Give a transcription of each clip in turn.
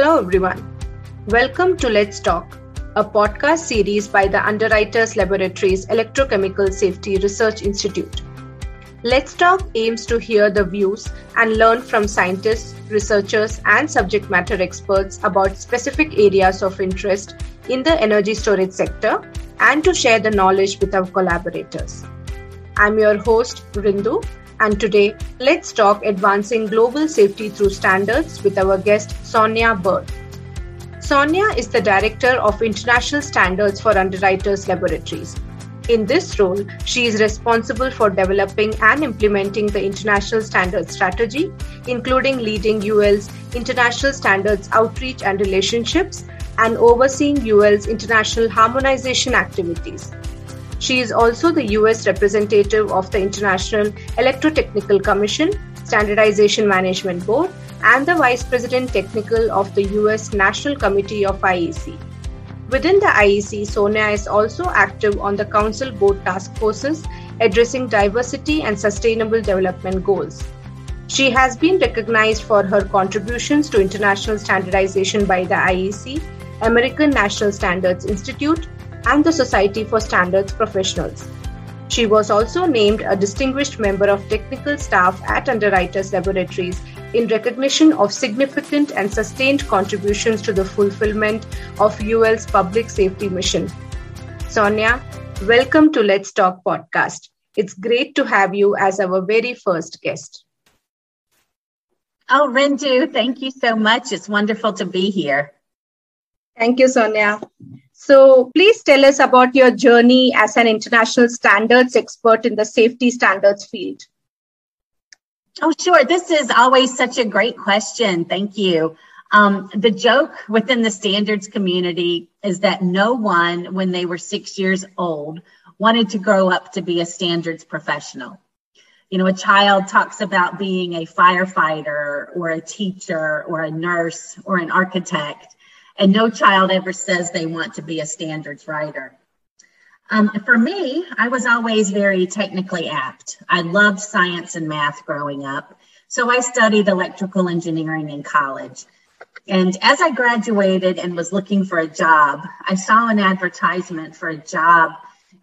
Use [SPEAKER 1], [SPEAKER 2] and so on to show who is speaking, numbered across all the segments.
[SPEAKER 1] Hello, everyone. Welcome to Let's Talk, a podcast series by the Underwriters Laboratories Electrochemical Safety Research Institute. Let's Talk aims to hear the views and learn from scientists, researchers, and subject matter experts about specific areas of interest in the energy storage sector and to share the knowledge with our collaborators. I'm your host, Rindu, and today, let's talk advancing global safety through standards with our guest Sonia Bird. Sonia is the Director of International Standards for Underwriters Laboratories. In this role, she is responsible for developing and implementing the international standards strategy, including leading UL's international standards outreach and relationships and overseeing UL's international harmonization activities. She is also the US representative of the International Electrotechnical Commission, Standardization Management Board, and the Vice President Technical of the US National Committee of IEC. Within the IEC, Sonia is also active on the Council Board task forces addressing diversity and sustainable development goals. She has been recognized for her contributions to international standardization by the IEC, American National Standards Institute, and the Society for Standards Professionals. She was also named a distinguished member of technical staff at Underwriters Laboratories in recognition of significant and sustained contributions to the fulfillment of UL's public safety mission. Sonia, welcome to Let's Talk podcast. It's great to have you as our very first guest.
[SPEAKER 2] Oh, Rindu, thank you so much. It's wonderful to be here.
[SPEAKER 1] Thank you, Sonia. So, please tell us about your journey as an international standards expert in the safety standards field.
[SPEAKER 2] Oh, sure. This is always such a great question. Thank you. Um, the joke within the standards community is that no one, when they were six years old, wanted to grow up to be a standards professional. You know, a child talks about being a firefighter or a teacher or a nurse or an architect and no child ever says they want to be a standards writer. Um, for me, I was always very technically apt. I loved science and math growing up. So I studied electrical engineering in college. And as I graduated and was looking for a job, I saw an advertisement for a job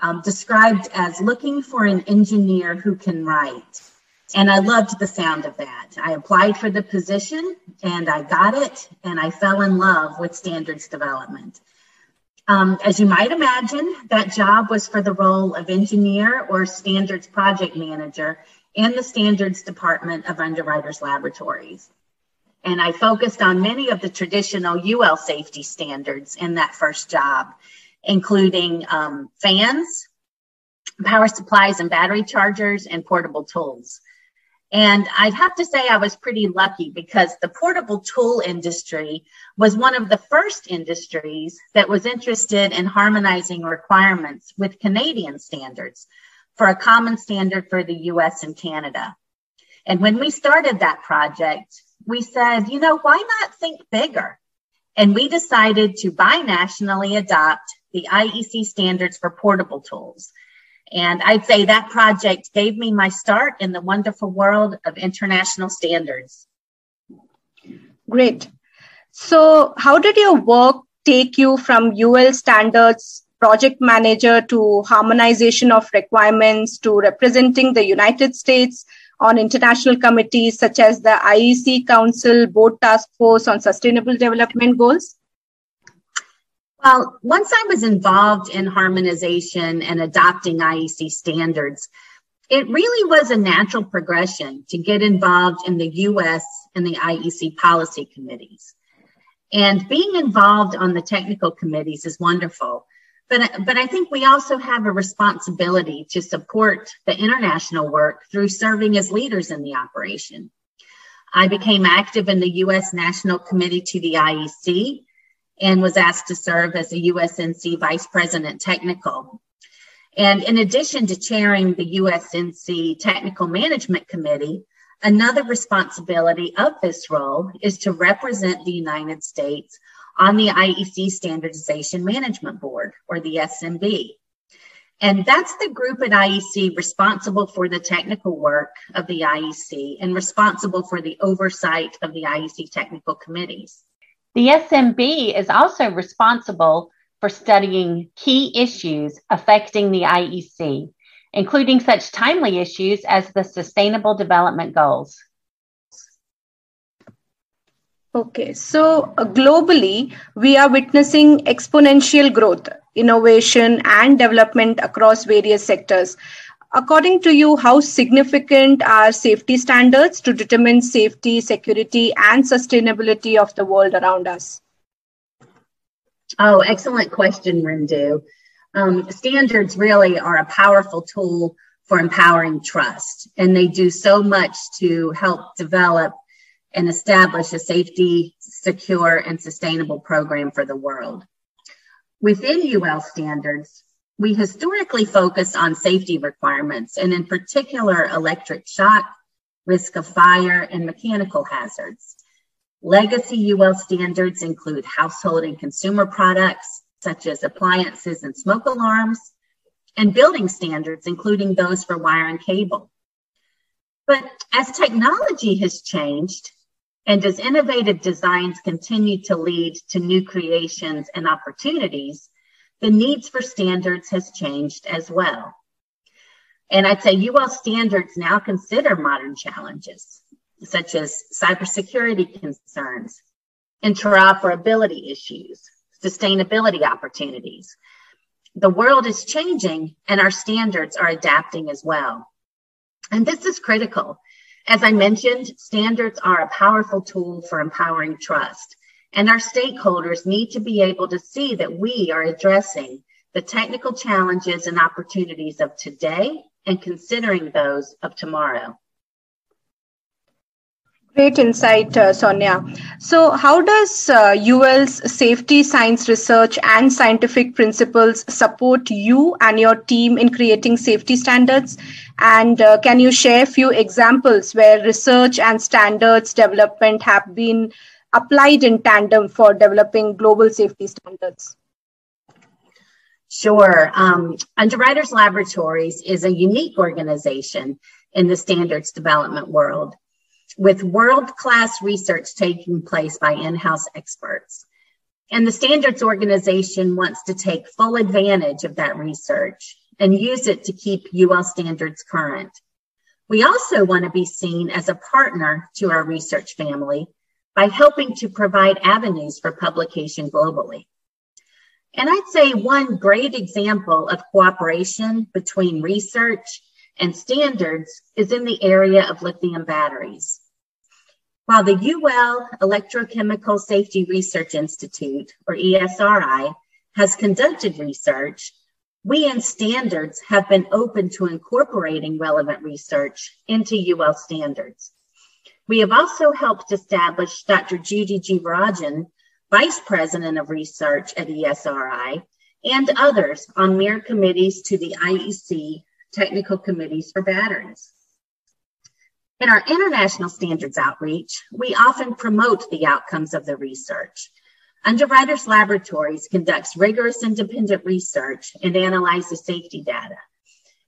[SPEAKER 2] um, described as looking for an engineer who can write. And I loved the sound of that. I applied for the position and I got it, and I fell in love with standards development. Um, as you might imagine, that job was for the role of engineer or standards project manager in the standards department of Underwriters Laboratories. And I focused on many of the traditional UL safety standards in that first job, including um, fans, power supplies and battery chargers, and portable tools. And I'd have to say I was pretty lucky because the portable tool industry was one of the first industries that was interested in harmonizing requirements with Canadian standards for a common standard for the US and Canada. And when we started that project, we said, you know, why not think bigger? And we decided to binationally adopt the IEC standards for portable tools and I'd say that project gave me my start in the wonderful world of international standards.
[SPEAKER 1] Great. So, how did your work take you from UL standards project manager to harmonization of requirements to representing the United States on international committees such as the IEC Council Board Task Force on Sustainable Development Goals?
[SPEAKER 2] Well, once I was involved in harmonization and adopting IEC standards, it really was a natural progression to get involved in the US and the IEC policy committees. And being involved on the technical committees is wonderful. But, but I think we also have a responsibility to support the international work through serving as leaders in the operation. I became active in the US National Committee to the IEC and was asked to serve as a USNC Vice President Technical. And in addition to chairing the USNC Technical Management Committee, another responsibility of this role is to represent the United States on the IEC Standardization Management Board, or the SMB. And that's the group at IEC responsible for the technical work of the IEC and responsible for the oversight of the IEC technical committees.
[SPEAKER 3] The SMB is also responsible for studying key issues affecting the IEC, including such timely issues as the Sustainable Development Goals.
[SPEAKER 1] Okay, so uh, globally, we are witnessing exponential growth, innovation, and development across various sectors. According to you, how significant are safety standards to determine safety, security, and sustainability of the world around us?
[SPEAKER 2] Oh, excellent question, Rindu. Um, standards really are a powerful tool for empowering trust, and they do so much to help develop and establish a safety, secure, and sustainable program for the world. Within UL standards, we historically focused on safety requirements and in particular electric shock, risk of fire, and mechanical hazards. Legacy UL standards include household and consumer products such as appliances and smoke alarms, and building standards, including those for wire and cable. But as technology has changed, and as innovative designs continue to lead to new creations and opportunities, the needs for standards has changed as well. And I'd say UL standards now consider modern challenges, such as cybersecurity concerns, interoperability issues, sustainability opportunities. The world is changing and our standards are adapting as well. And this is critical as I mentioned, standards are a powerful tool for empowering trust, and our stakeholders need to be able to see that we are addressing the technical challenges and opportunities of today and considering those of tomorrow.
[SPEAKER 1] Great insight, uh, Sonia. So, how does uh, UL's safety science research and scientific principles support you and your team in creating safety standards? And uh, can you share a few examples where research and standards development have been applied in tandem for developing global safety standards?
[SPEAKER 2] Sure. Um, Underwriters Laboratories is a unique organization in the standards development world with world class research taking place by in house experts. And the standards organization wants to take full advantage of that research and use it to keep UL standards current. We also want to be seen as a partner to our research family by helping to provide avenues for publication globally. And I'd say one great example of cooperation between research and standards is in the area of lithium batteries. While the UL Electrochemical Safety Research Institute, or ESRI, has conducted research, we in standards have been open to incorporating relevant research into UL standards. We have also helped establish Dr. Judy Jeevarajan, Vice President of Research at ESRI, and others on mirror committees to the IEC technical committees for batteries. In our international standards outreach, we often promote the outcomes of the research. Underwriters Laboratories conducts rigorous independent research and analyzes safety data.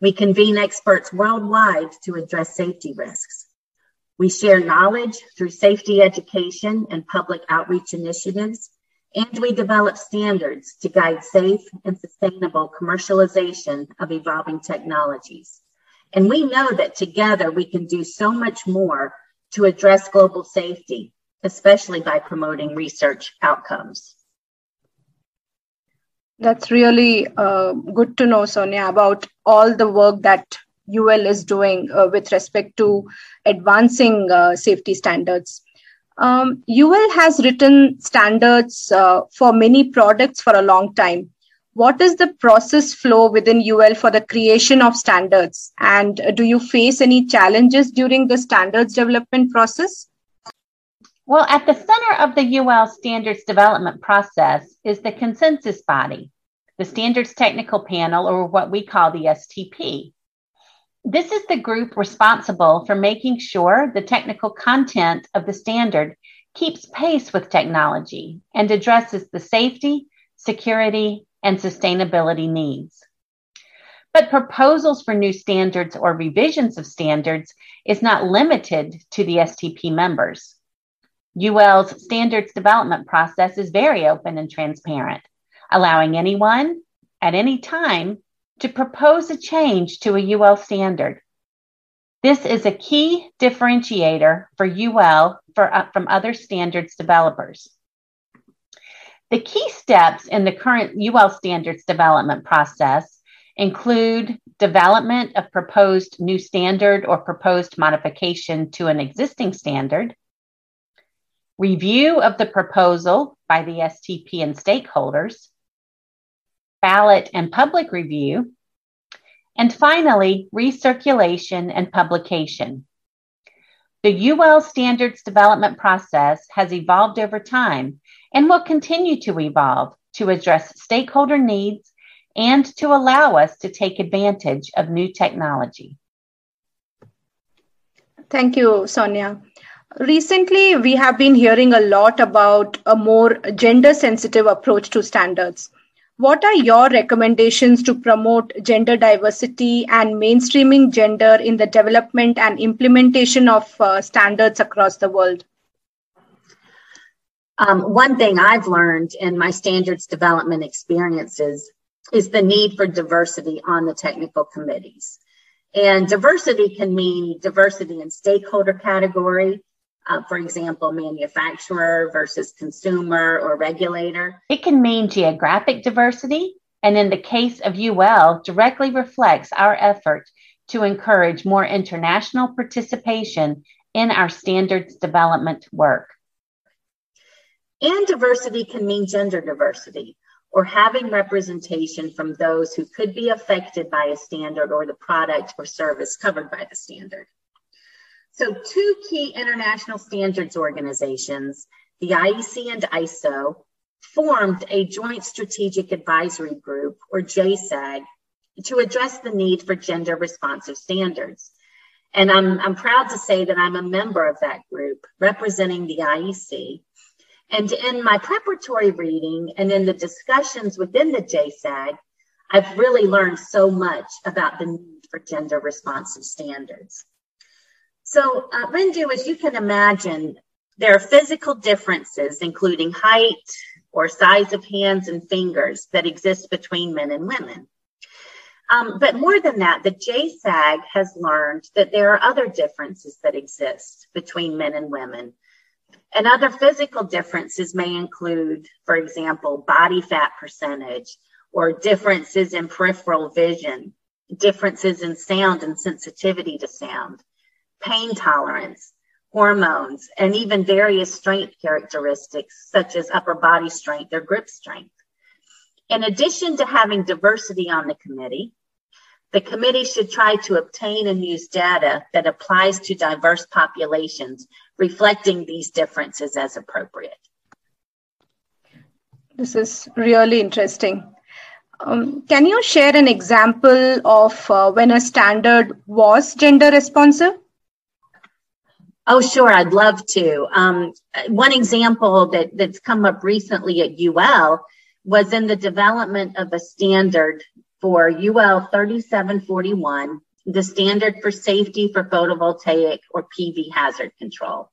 [SPEAKER 2] We convene experts worldwide to address safety risks. We share knowledge through safety education and public outreach initiatives, and we develop standards to guide safe and sustainable commercialization of evolving technologies. And we know that together we can do so much more to address global safety, especially by promoting research outcomes.
[SPEAKER 1] That's really uh, good to know, Sonia, about all the work that UL is doing uh, with respect to advancing uh, safety standards. Um, UL has written standards uh, for many products for a long time. What is the process flow within UL for the creation of standards? And do you face any challenges during the standards development process?
[SPEAKER 3] Well, at the center of the UL standards development process is the consensus body, the Standards Technical Panel, or what we call the STP. This is the group responsible for making sure the technical content of the standard keeps pace with technology and addresses the safety, security, and sustainability needs. But proposals for new standards or revisions of standards is not limited to the STP members. UL's standards development process is very open and transparent, allowing anyone at any time to propose a change to a UL standard. This is a key differentiator for UL for, uh, from other standards developers. The key steps in the current UL standards development process include development of proposed new standard or proposed modification to an existing standard, review of the proposal by the STP and stakeholders, ballot and public review, and finally, recirculation and publication. The UL standards development process has evolved over time and will continue to evolve to address stakeholder needs and to allow us to take advantage of new technology.
[SPEAKER 1] Thank you, Sonia. Recently, we have been hearing a lot about a more gender sensitive approach to standards. What are your recommendations to promote gender diversity and mainstreaming gender in the development and implementation of uh, standards across the world?
[SPEAKER 2] Um, one thing I've learned in my standards development experiences is the need for diversity on the technical committees. And diversity can mean diversity in stakeholder category, uh, for example, manufacturer versus consumer or regulator.
[SPEAKER 3] It can mean geographic diversity, and in the case of UL, directly reflects our effort to encourage more international participation in our standards development work.
[SPEAKER 2] And diversity can mean gender diversity or having representation from those who could be affected by a standard or the product or service covered by the standard. So, two key international standards organizations, the IEC and ISO, formed a Joint Strategic Advisory Group, or JSAG, to address the need for gender responsive standards. And I'm, I'm proud to say that I'm a member of that group representing the IEC and in my preparatory reading and in the discussions within the JSAG, I've really learned so much about the need for gender responsive standards. So, uh, Rindu, as you can imagine, there are physical differences, including height or size of hands and fingers, that exist between men and women. Um, but more than that, the JSAG has learned that there are other differences that exist between men and women and other physical differences may include, for example, body fat percentage or differences in peripheral vision, differences in sound and sensitivity to sound, pain tolerance, hormones, and even various strength characteristics such as upper body strength or grip strength. In addition to having diversity on the committee, the committee should try to obtain and use data that applies to diverse populations, reflecting these differences as appropriate.
[SPEAKER 1] This is really interesting. Um, can you share an example of uh, when a standard was gender responsive?
[SPEAKER 2] Oh, sure, I'd love to. Um, one example that, that's come up recently at UL was in the development of a standard for UL 3741, the standard for safety for photovoltaic or PV hazard control.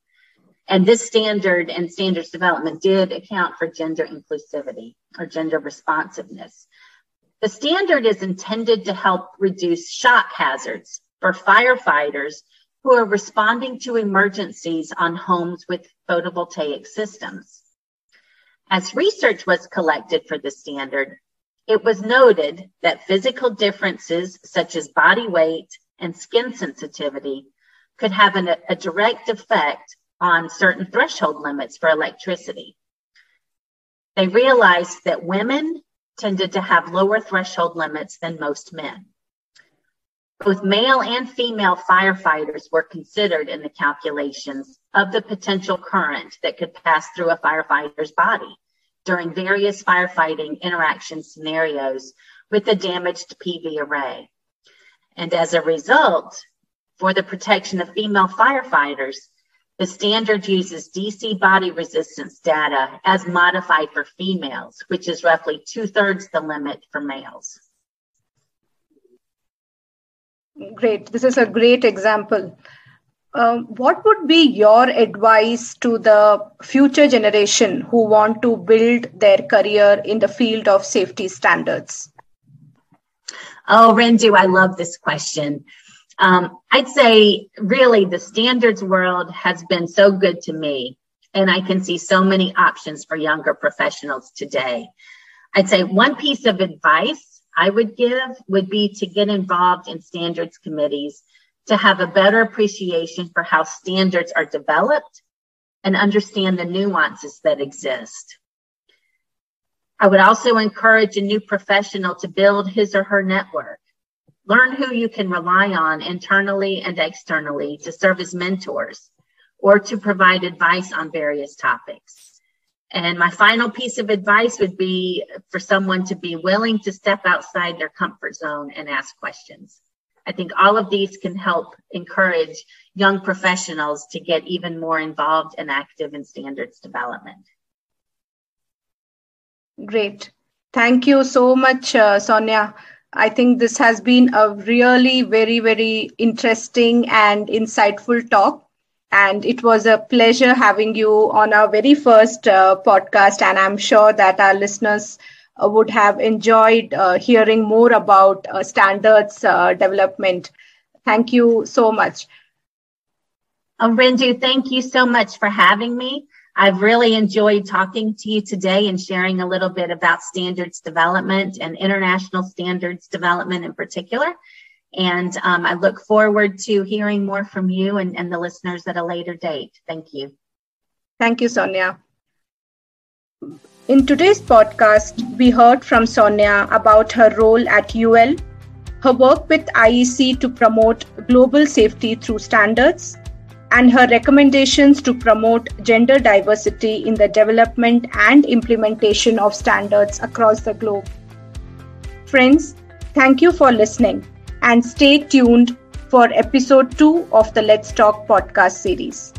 [SPEAKER 2] And this standard and standards development did account for gender inclusivity or gender responsiveness. The standard is intended to help reduce shock hazards for firefighters who are responding to emergencies on homes with photovoltaic systems. As research was collected for the standard, it was noted that physical differences such as body weight and skin sensitivity could have an, a direct effect on certain threshold limits for electricity. They realized that women tended to have lower threshold limits than most men. Both male and female firefighters were considered in the calculations of the potential current that could pass through a firefighter's body during various firefighting interaction scenarios with the damaged PV array. And as a result, for the protection of female firefighters, the standard uses DC body resistance data as modified for females, which is roughly two thirds the limit for males.
[SPEAKER 1] Great. This is a great example. um, what would be your advice to the future generation who want to build their career in the field of safety standards?
[SPEAKER 2] Oh, Renju, I love this question. Um, I'd say really the standards world has been so good to me, and I can see so many options for younger professionals today. I'd say one piece of advice I would give would be to get involved in standards committees to have a better appreciation for how standards are developed and understand the nuances that exist. I would also encourage a new professional to build his or her network. Learn who you can rely on internally and externally to serve as mentors or to provide advice on various topics. And my final piece of advice would be for someone to be willing to step outside their comfort zone and ask questions. I think all of these can help encourage young professionals to get even more involved and active in standards development.
[SPEAKER 1] Great. Thank you so much, uh, Sonia. I think this has been a really very, very interesting and insightful talk. And it was a pleasure having you on our very first uh, podcast. And I'm sure that our listeners uh, would have enjoyed uh, hearing more about uh, standards development. Thank you so much.
[SPEAKER 2] Oh, thank you so much for having me. I've really enjoyed talking to you today and sharing a little bit about standards development and international standards development in particular. And um, I look forward to hearing more from you and, and the listeners at a later date. Thank you.
[SPEAKER 1] Thank you, Sonia. In today's podcast, we heard from Sonia about her role at UL, her work with IEC to promote global safety through standards, and her recommendations to promote gender diversity in the development and implementation of standards across the globe. Friends, thank you for listening and stay tuned for episode 2 of the Let's Talk podcast series.